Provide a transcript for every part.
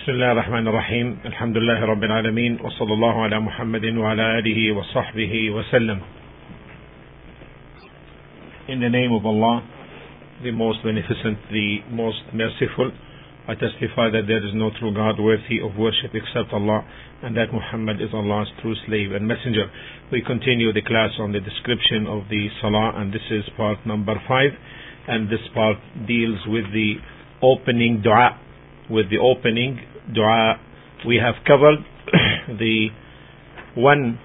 بسم الله الرحمن الرحيم الحمد لله رب العالمين وصلى الله على محمد وعلى آله وصحبه وسلم In the name of Allah, the most beneficent, the most merciful, I testify that there is no true God worthy of worship except Allah and that Muhammad is Allah's true slave and messenger. We continue the class on the description of the Salah and this is part number five and this part deals with the opening dua. With the opening dua, we have covered the one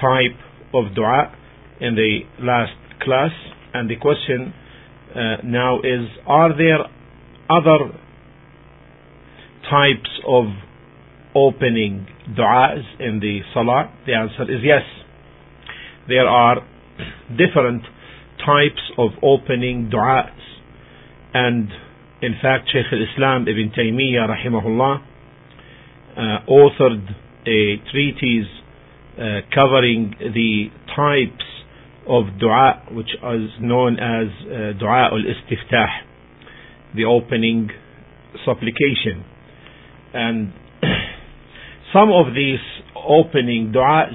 type of dua in the last class and the question uh, now is are there other types of opening du'as in the salah? The answer is yes. There are different types of opening du'as. And in fact, Shaykh al-Islam Ibn Taymiyyah rahimahullah uh, authored a treatise uh, covering the types of dua which is known as uh, dua al-istiftah, the opening supplication. And some of these opening du'as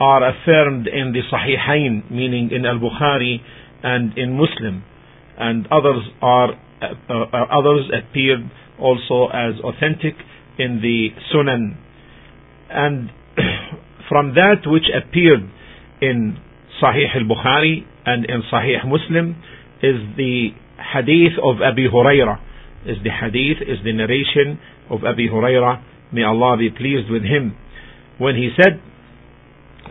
are affirmed in the Sahihain, meaning in Al-Bukhari and in Muslim. And others are, uh, uh, others appeared also as authentic in the Sunan. And from that which appeared in Sahih al-Bukhari and in Sahih Muslim is the hadith of Abi Hurairah is the hadith, is the narration of Abi Hurairah, may Allah be pleased with him, when he said,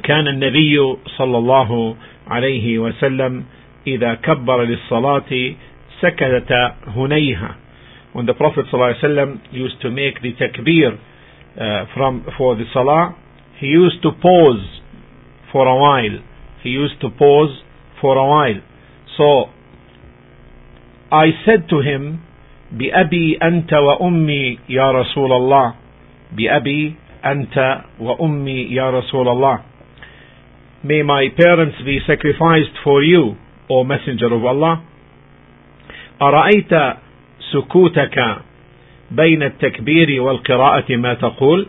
كان النبي صلى الله عليه وسلم إذا كبر للصلاة سكتت هنيها when the Prophet ﷺ used to make the takbir uh, from for the salah, he used to pause for a while. He used to pause for a while. So I said to him, بأبي أنت وأمي يا رسول الله بأبي أنت وأمي يا رسول الله May my parents be sacrificed for you, O Messenger of Allah. أرأيت سكوتك بين التكبير والقراءة ما تقول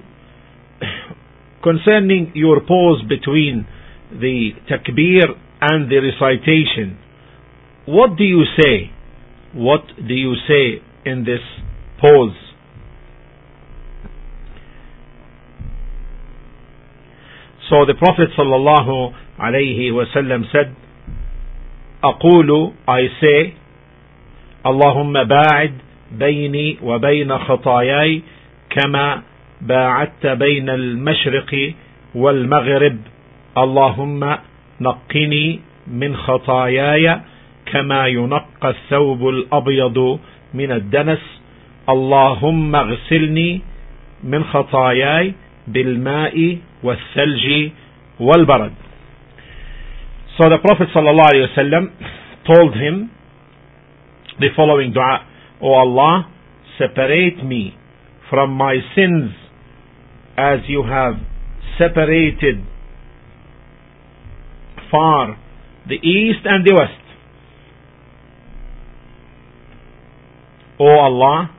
Concerning your pause between the takbir and the recitation, what do you say? What do you say in this pause. So the Prophet sallallahu alayhi wasallam said, أقول I say اللهم باعد بيني وبين خطاياي كما باعدت بين المشرق والمغرب. اللهم نقني من خطاياي كما ينقى الثوب الأبيض من الدنس. اللهم اغسلني من خطاياي بالماء والثلج والبرد. So the Prophet ﷺ told him the following dua, O Allah, separate me from my sins as you have separated far the east and the west. O Allah,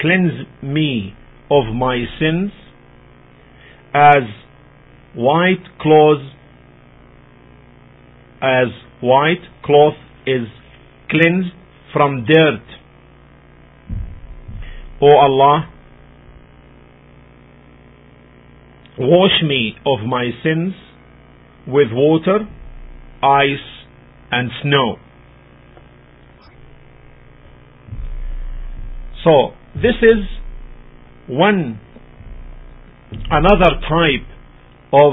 cleanse me of my sins as white cloth as white cloth is cleansed from dirt. O Allah, wash me of my sins with water, ice, and snow. So this is one another type of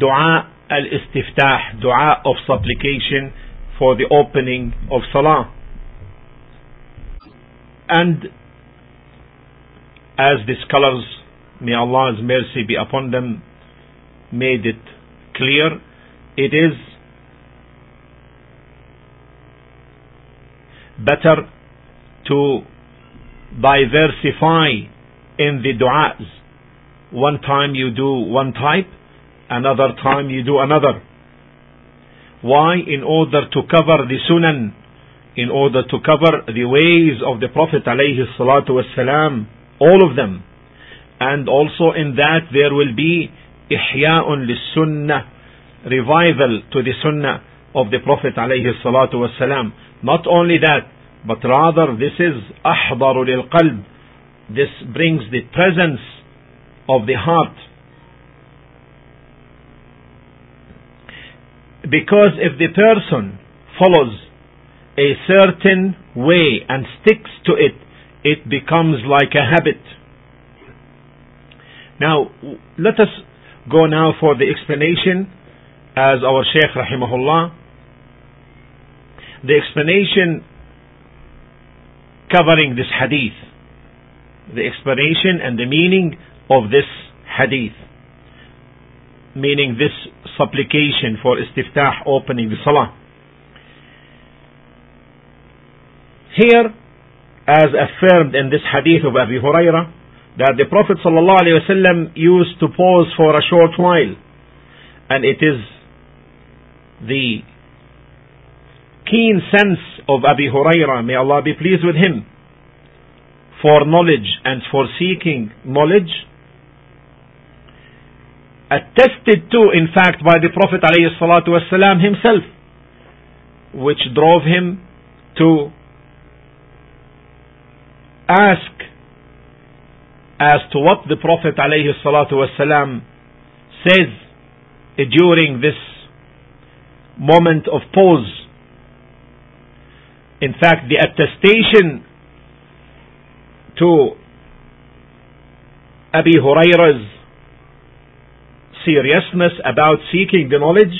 dua al-istiftah, dua of supplication for the opening of salah. And as the scholars, may Allah's mercy be upon them, made it clear, it is better to diversify in the du'as. One time you do one type, another time you do another. Why? In order to cover the sunan, in order to cover the ways of the Prophet wasalam, all of them. And also in that there will be ihya'un lis-sunnah, revival to the sunnah of the Prophet wasalam. Not only that, but rather this is lil qalb. This brings the presence of the heart. Because if the person follows a certain way and sticks to it, it becomes like a habit. Now, let us go now for the explanation as our Shaykh rahimahullah. The explanation covering this hadith. The explanation and the meaning of this hadith. Meaning this supplication for istiftah, opening the salah. Here, as affirmed in this hadith of Abu Hurairah, that the Prophet ﷺ used to pause for a short while. And it is the keen sense of Abu Hurairah, may Allah be pleased with him, for knowledge and for seeking knowledge, attested to, in fact, by the Prophet ﷺ himself, which drove him to ask as to what the Prophet ﷺ says during this moment of pause. In fact, the attestation to Abi Huraira's seriousness about seeking the knowledge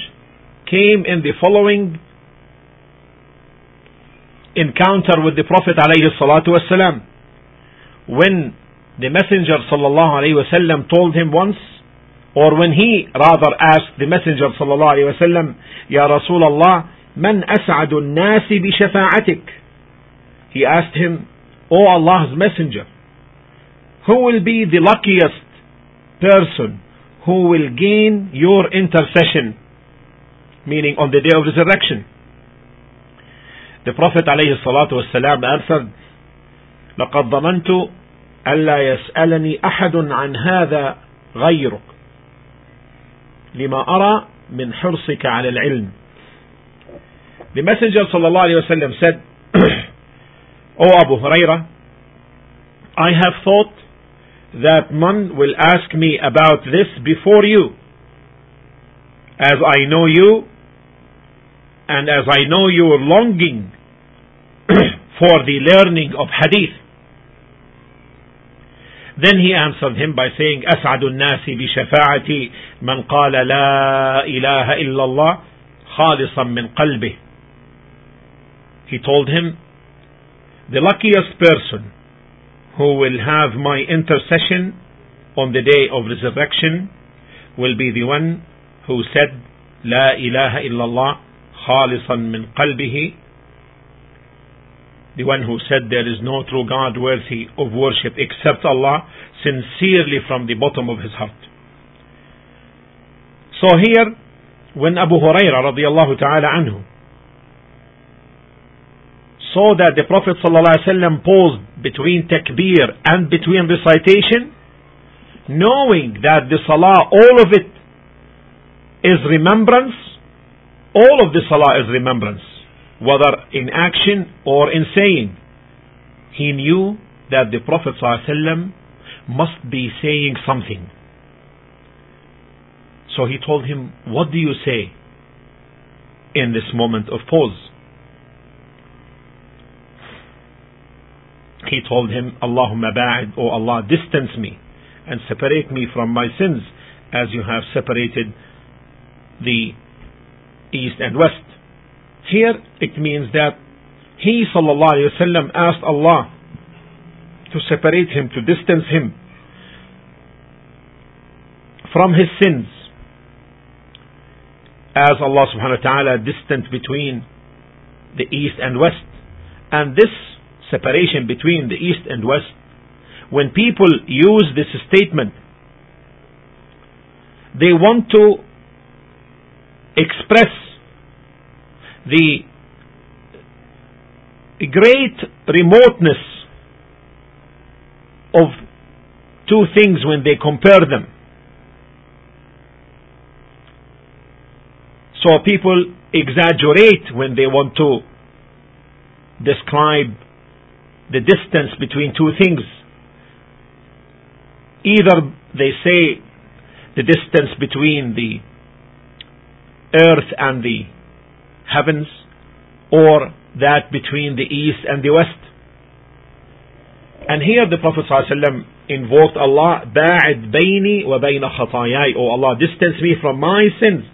came in the following encounter with the Prophet alayhi salatu ﷺ when the Messenger sallallahu alaihi wasallam told him once, or when he rather asked the Messenger sallallahu alaihi wasallam, Ya Rasulullah, man as'adu nasi bi shafa'atik? He asked him, O Allah's Messenger, who will be the luckiest person who will gain your intercession? Meaning on the day of resurrection. The Prophet عليه الصلاة والسلام answered, لقد ظننت ألا يسألني أحد عن هذا غيرك لما أرى من حرصك على العلم The Messenger صلى الله عليه وسلم said O Abu Huraira I have thought that none will ask me about this before you as I know you and as I know your longing for the learning of hadith Then he answered him by saying, أسعد الناس بشفاعتي من قال لا إله إلا الله خالصا من قلبه. He told him, the luckiest person who will have my intercession on the day of resurrection will be the one who said, لا إله إلا الله خالصا من قلبه the one who said there is no true God worthy of worship except Allah, sincerely from the bottom of his heart. So here, when Abu Huraira radiallahu ta'ala anhu saw that the Prophet paused between takbir and between recitation, knowing that the salah, all of it is remembrance, all of the salah is remembrance whether in action or in saying. He knew that the Prophet ﷺ must be saying something. So he told him, What do you say in this moment of pause? He told him, Allahumma ba'id, O Allah, distance me and separate me from my sins as you have separated the east and west. Here it means that he wasallam asked Allah to separate him, to distance him from his sins. As Allah subhanahu wa ta'ala distanced between the east and west. And this separation between the east and west, when people use this statement, they want to express the great remoteness of two things when they compare them. So people exaggerate when they want to describe the distance between two things. Either they say the distance between the earth and the heavens or that between the east and the west. And here the Prophet ﷺ invoked Allah, Ba'id bayni wa bayna khatayai, O oh Allah, distance me from my sins.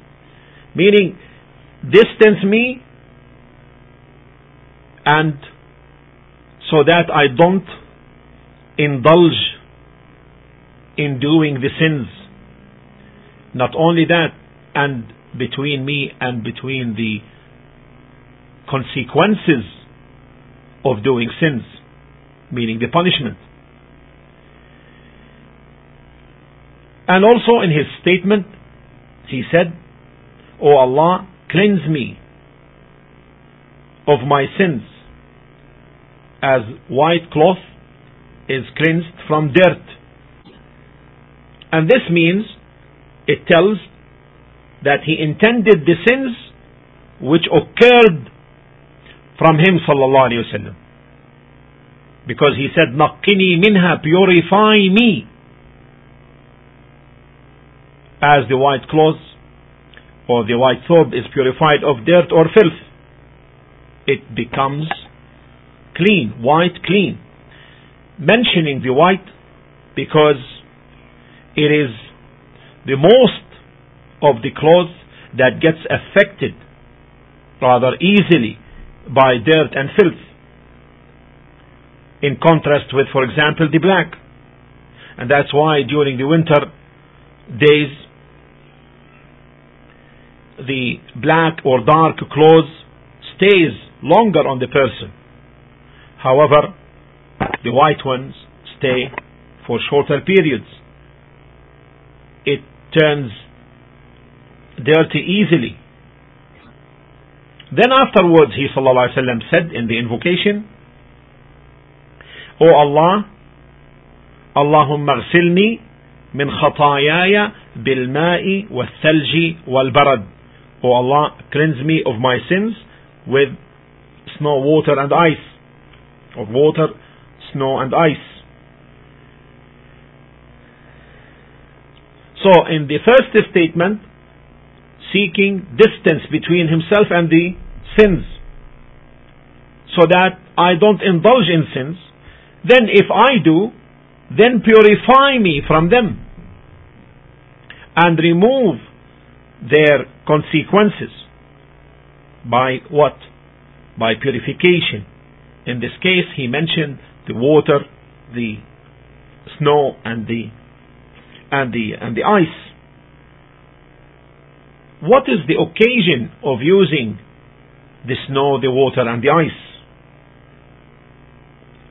Meaning, distance me and so that I don't indulge in doing the sins. Not only that, and between me and between the consequences of doing sins, meaning the punishment. And also in his statement, he said, O Allah, cleanse me of my sins as white cloth is cleansed from dirt. And this means it tells that he intended the sins which occurred from him sallallahu alayhi wasallam. Because he said, Naqqini minha, purify me. As the white cloth or the white thobe is purified of dirt or filth, it becomes clean, white clean. Mentioning the white because it is the most of the clothes that gets affected rather easily by dirt and filth. In contrast with, for example, the black. And that's why during the winter days, the black or dark clothes stays longer on the person. However, the white ones stay for shorter periods. It turns dirty easily. Then afterwards he وسلم, said in the invocation, O Allah, Allahumma اغسلني من خطاياي بالماء والثلج والبرد. O Allah, cleanse me of my sins with snow, water and ice. Of water, snow and ice. So in the first statement, seeking distance between himself and the sins so that I don't indulge in sins, then if I do, then purify me from them and remove their consequences by what? By purification. In this case, he mentioned the water, the snow, and the and the and the ice. What is the occasion of using the snow, the water, and the ice?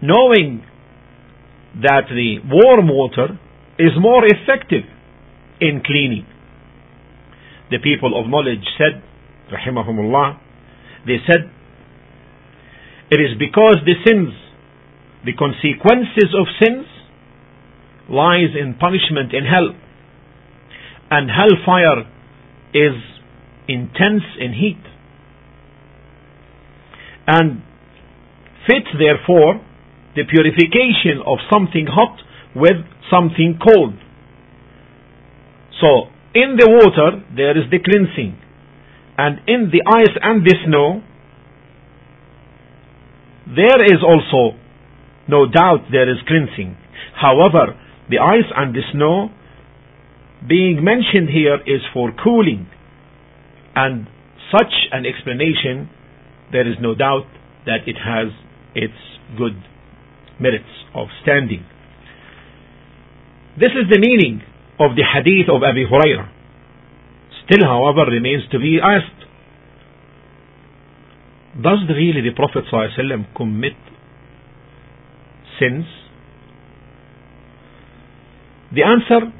Knowing that the warm water is more effective in cleaning. The people of knowledge said, rahimahumullah, they said, it is because the sins, the consequences of sins, lies in punishment in hell. And hellfire is intense in heat and fits therefore the purification of something hot with something cold. So, in the water there is the cleansing, and in the ice and the snow there is also no doubt there is cleansing. However, the ice and the snow being mentioned here is for cooling. And such an explanation, there is no doubt that it has its good merits of standing. This is the meaning of the hadith of Abi Hurairah. Still, however, remains to be asked. Does really the Prophet ﷺ commit sins? The answer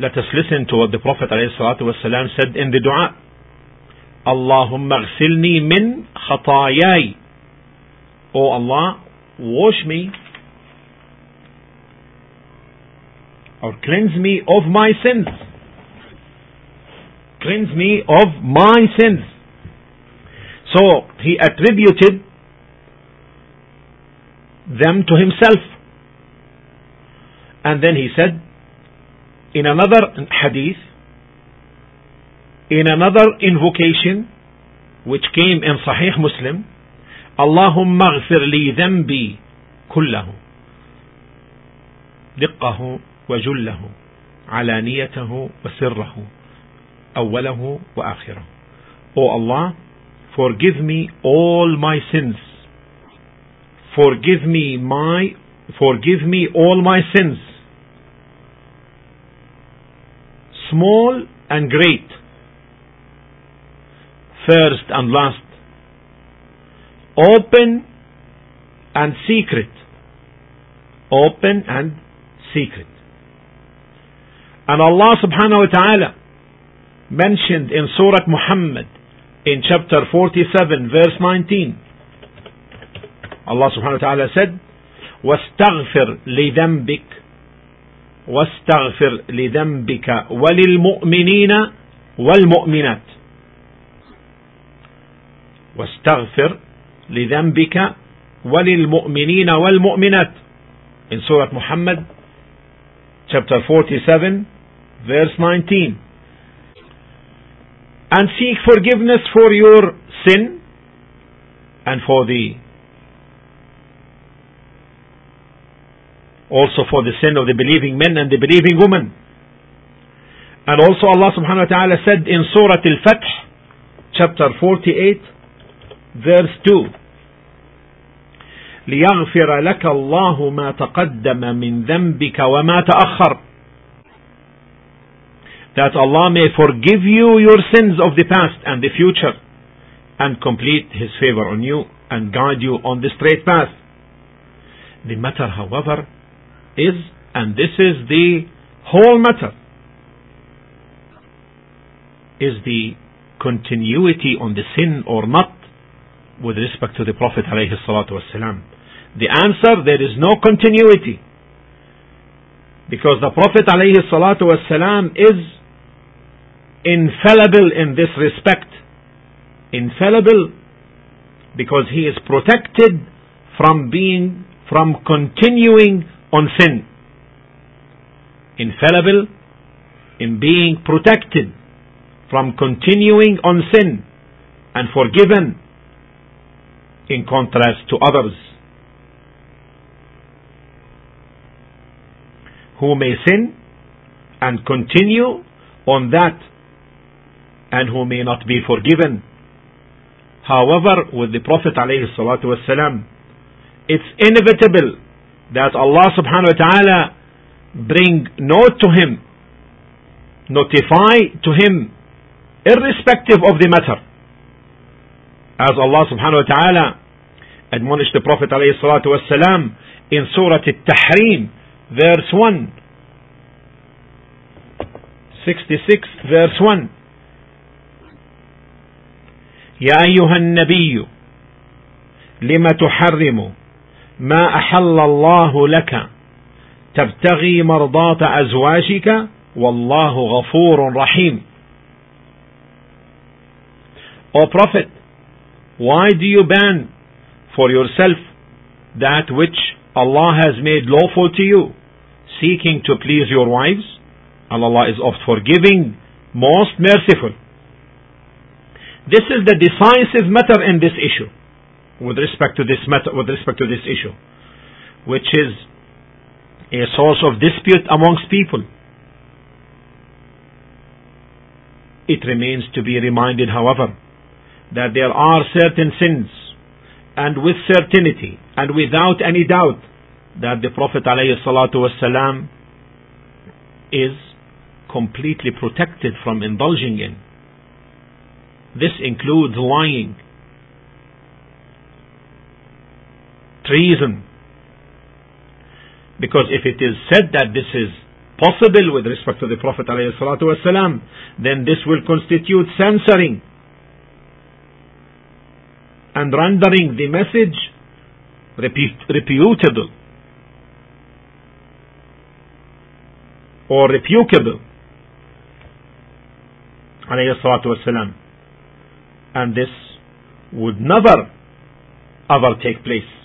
let us listen to what the Prophet said in the dua. Allahumma ghsilni min khatayai. O Allah, wash me or cleanse me of my sins. Cleanse me of my sins. So he attributed them to himself. And then he said, in another hadith, in another invocation, which came in Sahih Muslim, اللهم اغفر لي ذنبي كله دقه وجله علانيته وسره أوله وآخره O Allah, forgive me all my sins. Forgive me my forgive me all my sins. Small and great. First and last. Open and secret. Open and secret. And Allah subhanahu wa ta'ala mentioned in Surah Muhammad in chapter 47 verse 19 Allah subhanahu wa ta'ala said واستغفر لذنبك واستغفر لذنبك وللمؤمنين والمؤمنات واستغفر لذنبك وللمؤمنين والمؤمنات in Surah Muhammad chapter 47 verse 19 and seek forgiveness for your sin and for the also for the sin of the believing men and the believing women. And also Allah subhanahu wa ta'ala said in Surah Al-Fath, chapter 48, verse 2, ليغفر لك الله ما تقدم من ذنبك وما تأخر that Allah may forgive you your sins of the past and the future and complete His favor on you and guide you on the straight path. The matter, however, is, and this is the whole matter, is the continuity on the sin or not with respect to the Prophet wasalam. The answer, there is no continuity. Because the Prophet wasalam is infallible in this respect. Infallible because he is protected from being, from continuing on sin. Infallible in being protected from continuing on sin and forgiven in contrast to others who may sin and continue on that and who may not be forgiven. However, with the Prophet ﷺ, it's inevitable that Allah subhanahu wa ta'ala bring note to him, notify to him, irrespective of the matter. As Allah subhanahu wa ta'ala admonished the Prophet ﷺ in Surah Al-Tahrim, verse 1, 66, verse 1. يا أيها النبي لم تحرم ما أحل الله لك تبتغي مرضاة أزواجك والله غفور رحيم O Prophet, why do you ban for yourself that which Allah has made lawful to you, seeking to please your wives? Allah is oft forgiving, most merciful. This is the decisive matter in this issue, with respect to this matter, with respect to this issue, which is a source of dispute amongst people. It remains to be reminded, however, that there are certain sins, and with certainty and without any doubt, that the Prophet ﷺ is completely protected from indulging in. This includes lying, treason. Because if it is said that this is possible with respect to the Prophet ﷺ, then this will constitute censoring and rendering the message reputable or reputable. And this would never ever take place.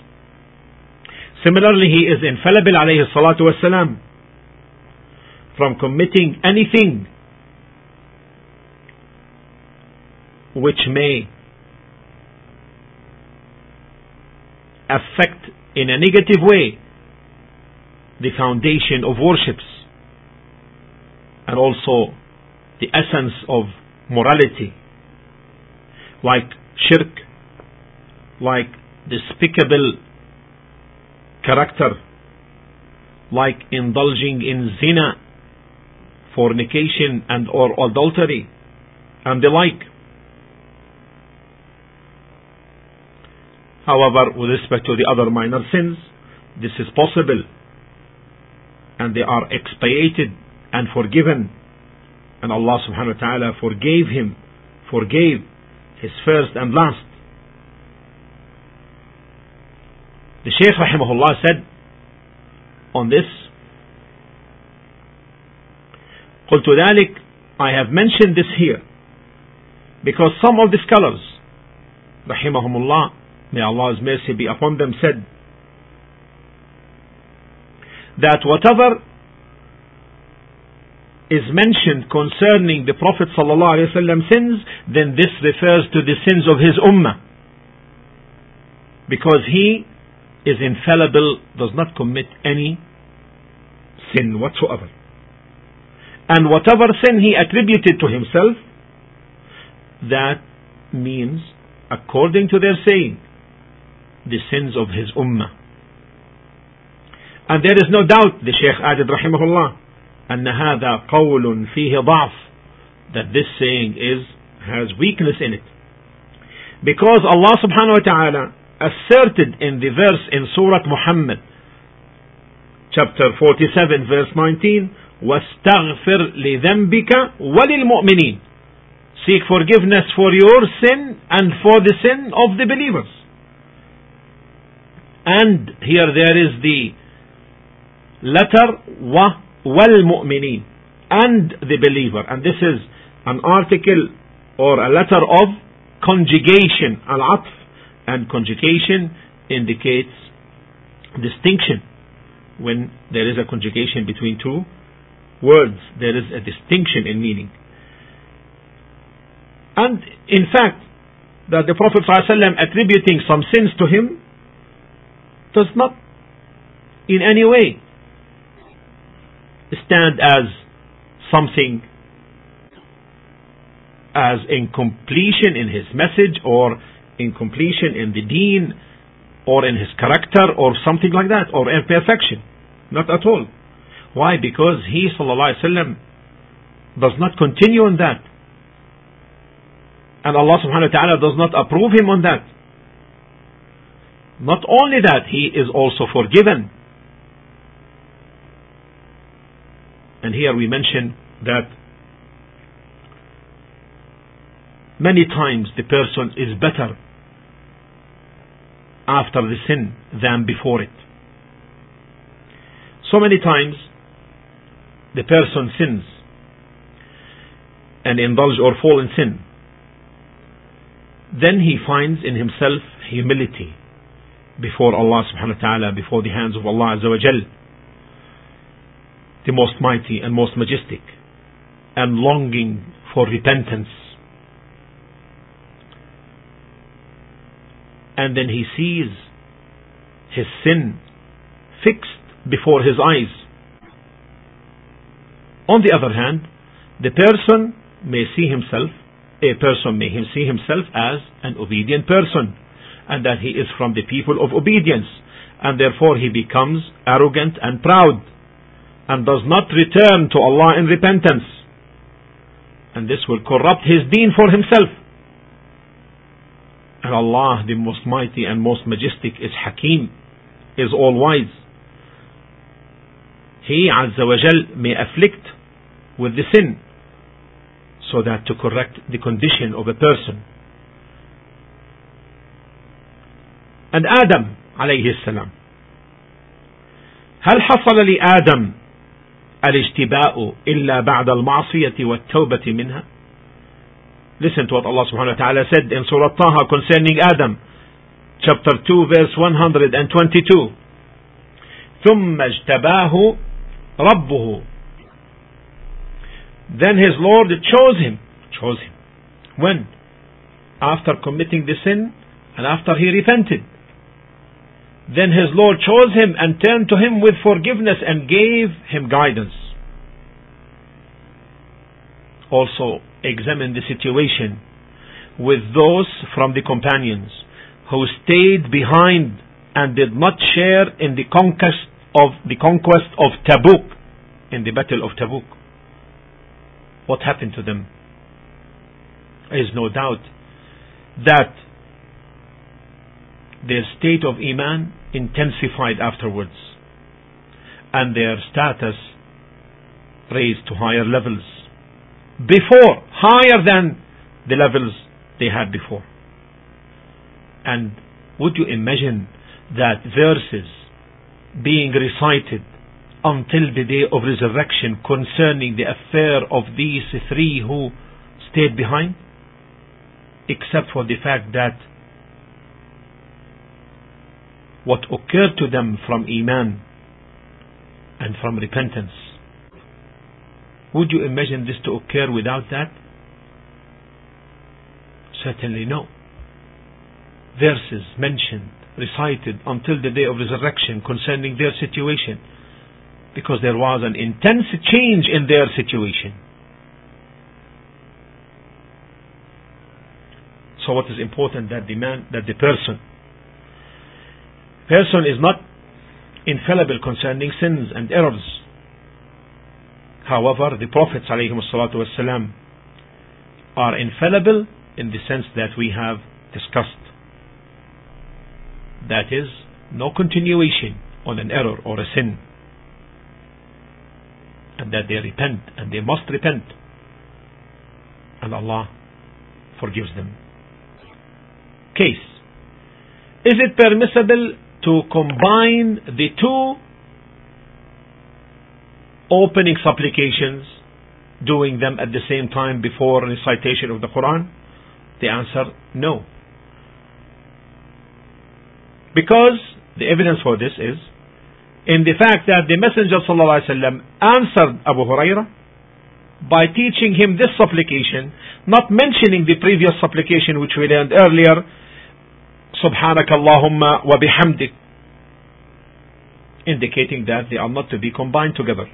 Similarly, he is infallible alayhi salatu wasalam from committing anything which may affect in a negative way the foundation of worships and also the essence of morality. Like shirk like despicable character like indulging in zina fornication and or adultery and the like However, with respect to the other minor sins, this is possible and they are expiated and forgiven. And Allah subhanahu wa ta'ala forgave him, forgave his first and last. The Shaykh rahimahullah said on this, قلت ذلك I have mentioned this here because some of the scholars rahimahumullah may Allah's mercy be upon them, said that whatever is mentioned concerning the Prophet ﷺ sins, then this refers to the sins of his ummah. Because he is infallible, does not commit any sin whatsoever. And whatever sin he attributed to himself, that means, according to their saying, the sins of his ummah. And there is no doubt, the Shaykh added rahimahullah, أن هذا قول فيه ضعف that this saying is has weakness in it because Allah subhanahu wa ta'ala asserted in the verse in Surah Muhammad chapter 47 verse 19 واستغفر لذنبك وللمؤمنين seek forgiveness for your sin and for the sin of the believers and here there is the letter wa wal mu'minin and the believer and this is an article or a letter of conjugation al-atf and conjugation indicates distinction. When there is a conjugation between two words there is a distinction in meaning. And in fact that the Prophet ﷺ attributing some sins to him does not in any way stand as something as incompletion in his message or incompletion in the deen or in his character or something like that or imperfection. Not at all. Why? Because he وسلم, does not continue on that. And Allah subhanahu wa ta'ala does not approve him on that. Not only that, he is also forgiven. And here we mention that many times the person is better after the sin than before it. So many times the person sins and indulge or fall in sin. Then he finds in himself humility before Allah subhanahu wa ta'ala, before the hands of Allah azza wa jal, the most mighty and most majestic, and longing for repentance. And then he sees his sin fixed before his eyes. On the other hand, the person may see himself, a person may see himself as an obedient person and that he is from the people of obedience and therefore he becomes arrogant and proud and does not return to Allah in repentance and this will corrupt his deen for himself Allah the most mighty and most majestic is Hakim is all wise he Azza wa Jal may afflict with the sin so that to correct the condition of a person and Adam عليه السلام هل حصل لآدم الاجتباء إلا بعد المعصية والتوبة منها Listen to what Allah subhanahu wa ta'ala said in Surah Taha concerning Adam chapter 2 verse 122 ثم اجتباه ربه Then his Lord chose him chose him when after committing the sin and after he repented then his Lord chose him and turned to him with forgiveness and gave him guidance. Also, examine the situation with those from the companions who stayed behind and did not share in the conquest of the conquest of Tabuk in the battle of Tabuk. What happened to them? There is no doubt that their state of Iman intensified afterwards and their status raised to higher levels before, higher than the levels they had before. And would you imagine that verses being recited until the day of resurrection concerning the affair of these three who stayed behind? Except for the fact that what occurred to them from Iman and from repentance. Would you imagine this to occur without that? Certainly no. Verses mentioned, recited until the day of resurrection concerning their situation because there was an intense change in their situation. So what is important that the man, that the person person is not infallible concerning sins and errors. However, the Prophets والسلام, are infallible in the sense that we have discussed. That is, no continuation on an error or a sin. And that they repent, and they must repent. And Allah forgives them. Case. Is it permissible to combine the two opening supplications, doing them at the same time before recitation of the Quran? The answer, no. Because the evidence for this is in the fact that the Messenger ﷺ answered Abu Huraira by teaching him this supplication, not mentioning the previous supplication which we learned earlier, سبحانك اللهم وبحمدك indicating that they are not to be combined together.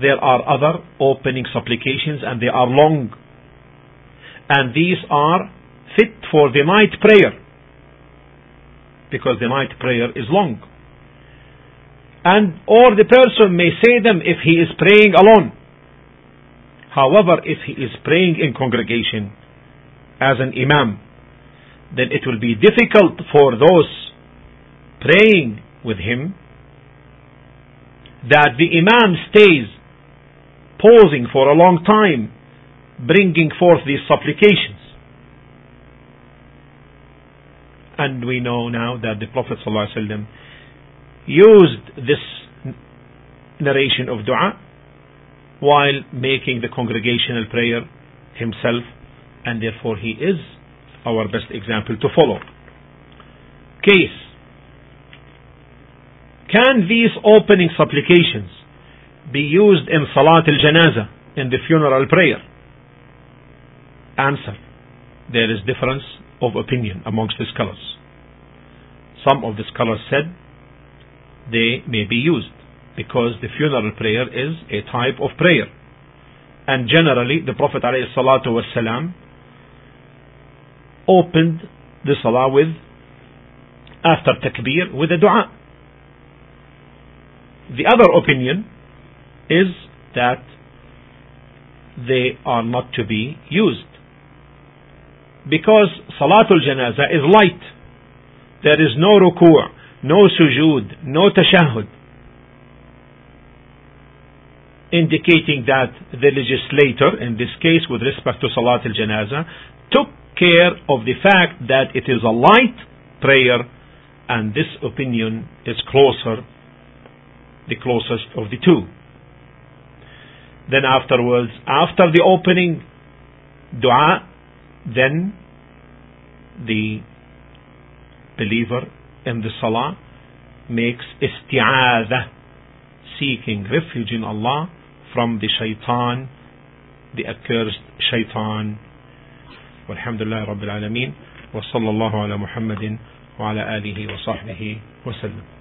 There are other opening supplications and they are long. and these are fit for the night prayer. Because the night prayer is long. And or the person may say them if he is praying alone. However, if he is praying in congregation as an imam, then it will be difficult for those praying with him that the Imam stays pausing for a long time bringing forth these supplications. And we know now that the Prophet ﷺ used this narration of dua while making the congregational prayer himself and therefore he is our best example to follow. Case. Can these opening supplications be used in Salat al-Janaza, in the funeral prayer? Answer. There is difference of opinion amongst the scholars. Some of the scholars said they may be used because the funeral prayer is a type of prayer. And generally, the Prophet ﷺ opened the salah with, after takbir, with a dua. The other opinion is that they are not to be used. Because Salatul Janaza is light. There is no ruku', no sujood, no tashahud. Indicating that the legislator, in this case with respect to Salatul Janaza, took care of the fact that it is a light prayer and this opinion is closer the closest of the two. Then afterwards, after the opening dua, then the believer in the salah makes isti'adha, seeking refuge in Allah from the shaitan, the accursed shaitan. والحمد لله رب العالمين وصلى الله على محمد وعلى آله وصحبه وسلم